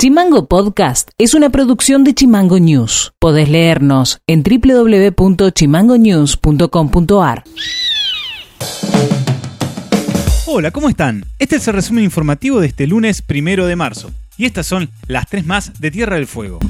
Chimango Podcast es una producción de Chimango News. Podés leernos en www.chimangonews.com.ar. Hola, ¿cómo están? Este es el resumen informativo de este lunes primero de marzo. Y estas son las tres más de Tierra del Fuego.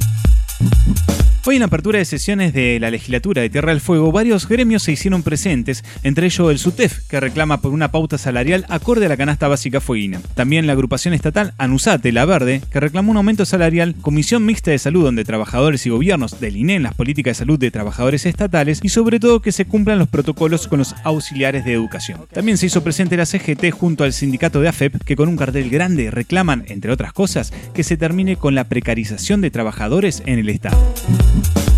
Hoy en apertura de sesiones de la legislatura de Tierra del Fuego, varios gremios se hicieron presentes, entre ellos el SUTEF, que reclama por una pauta salarial acorde a la canasta básica fueguina. También la agrupación estatal ANUSATE, La Verde, que reclamó un aumento salarial, Comisión Mixta de Salud, donde trabajadores y gobiernos delineen las políticas de salud de trabajadores estatales y sobre todo que se cumplan los protocolos con los auxiliares de educación. También se hizo presente la CGT junto al sindicato de AFEP, que con un cartel grande reclaman, entre otras cosas, que se termine con la precarización de trabajadores en el Estado. Thank you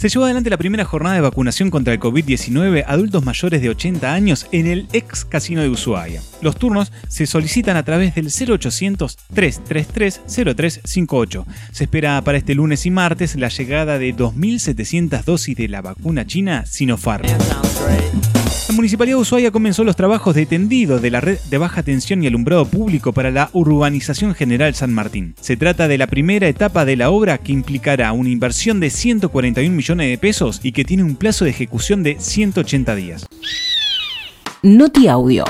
Se llevó adelante la primera jornada de vacunación contra el COVID-19 a adultos mayores de 80 años en el ex casino de Ushuaia. Los turnos se solicitan a través del 0800-333-0358. Se espera para este lunes y martes la llegada de 2.700 dosis de la vacuna china Sinopharm. La Municipalidad de Ushuaia comenzó los trabajos de tendido de la red de baja tensión y alumbrado público para la urbanización general San Martín. Se trata de la primera etapa de la obra que implicará una inversión de 141 millones de pesos y que tiene un plazo de ejecución de 180 días. Noti Audio.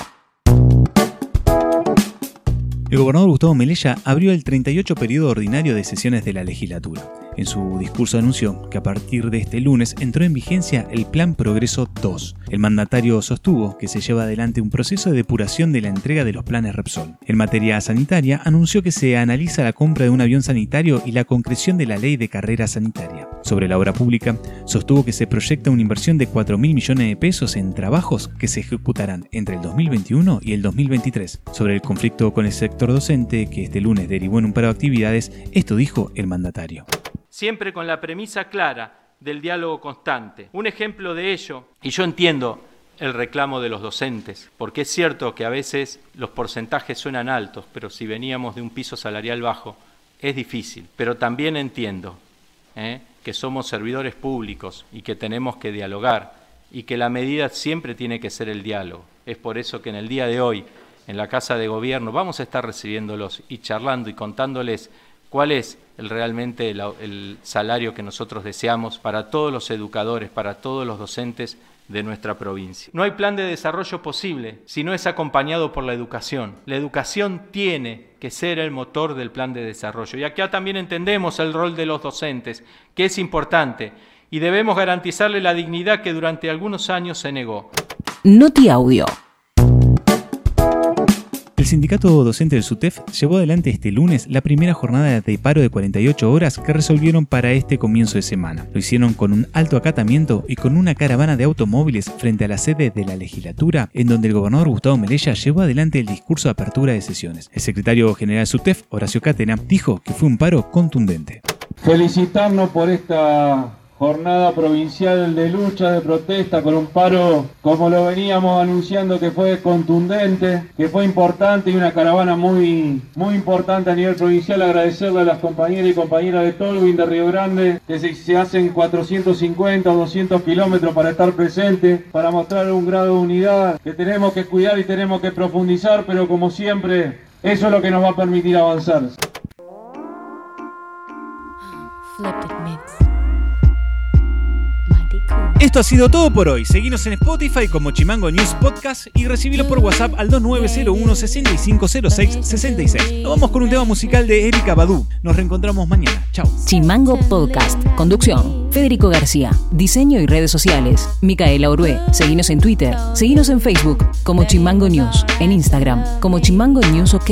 El gobernador Gustavo Melella abrió el 38 periodo ordinario de sesiones de la legislatura. En su discurso anunció que a partir de este lunes entró en vigencia el Plan Progreso 2. El mandatario sostuvo que se lleva adelante un proceso de depuración de la entrega de los planes Repsol. En materia sanitaria, anunció que se analiza la compra de un avión sanitario y la concreción de la ley de carrera sanitaria. Sobre la obra pública, sostuvo que se proyecta una inversión de 4 mil millones de pesos en trabajos que se ejecutarán entre el 2021 y el 2023. Sobre el conflicto con el sector docente, que este lunes derivó en un paro de actividades, esto dijo el mandatario siempre con la premisa clara del diálogo constante. Un ejemplo de ello, y yo entiendo el reclamo de los docentes, porque es cierto que a veces los porcentajes suenan altos, pero si veníamos de un piso salarial bajo, es difícil. Pero también entiendo ¿eh? que somos servidores públicos y que tenemos que dialogar y que la medida siempre tiene que ser el diálogo. Es por eso que en el día de hoy, en la Casa de Gobierno, vamos a estar recibiéndolos y charlando y contándoles cuál es el, realmente el, salario que nosotros deseamos para todos los educadores, para todos los docentes de nuestra provincia. No hay plan de desarrollo posible si no es acompañado por la educación. La educación tiene que ser el motor del plan de desarrollo. Y acá también entendemos el rol de los docentes, que es importante, y debemos garantizarle la dignidad que durante algunos años se negó. Noti Audio. El sindicato docente del SUTEF llevó adelante este lunes la primera jornada de paro de 48 horas que resolvieron para este comienzo de semana. Lo hicieron con un alto acatamiento y con una caravana de automóviles frente a la sede de la legislatura, en donde el gobernador Gustavo Melella llevó adelante el discurso de apertura de sesiones. El secretario general SUTEF, Horacio Catena, dijo que fue un paro contundente. Felicitarnos por esta jornada provincial de lucha, de protesta, con un paro como lo veníamos anunciando que fue contundente, que fue importante y una caravana muy, muy importante a nivel provincial. Agradecerle a las compañeras y compañeras de Tolwyn, de Río Grande, que se, se hacen 450 o 200 kilómetros para estar presentes, para mostrar un grado de unidad que tenemos que cuidar y tenemos que profundizar, pero como siempre, eso es lo que nos va a permitir avanzar. Esto ha sido todo por hoy. Seguinos en Spotify como Chimango News Podcast y recibilo por WhatsApp al 2901 6506 66. Nos vamos con un tema musical de Erika Badu. Nos reencontramos mañana. Chao. Chimango Podcast. Conducción. Federico García. Diseño y redes sociales. Micaela Orué. Seguinos en Twitter. Seguinos en Facebook como Chimango News. En Instagram como Chimango News OK.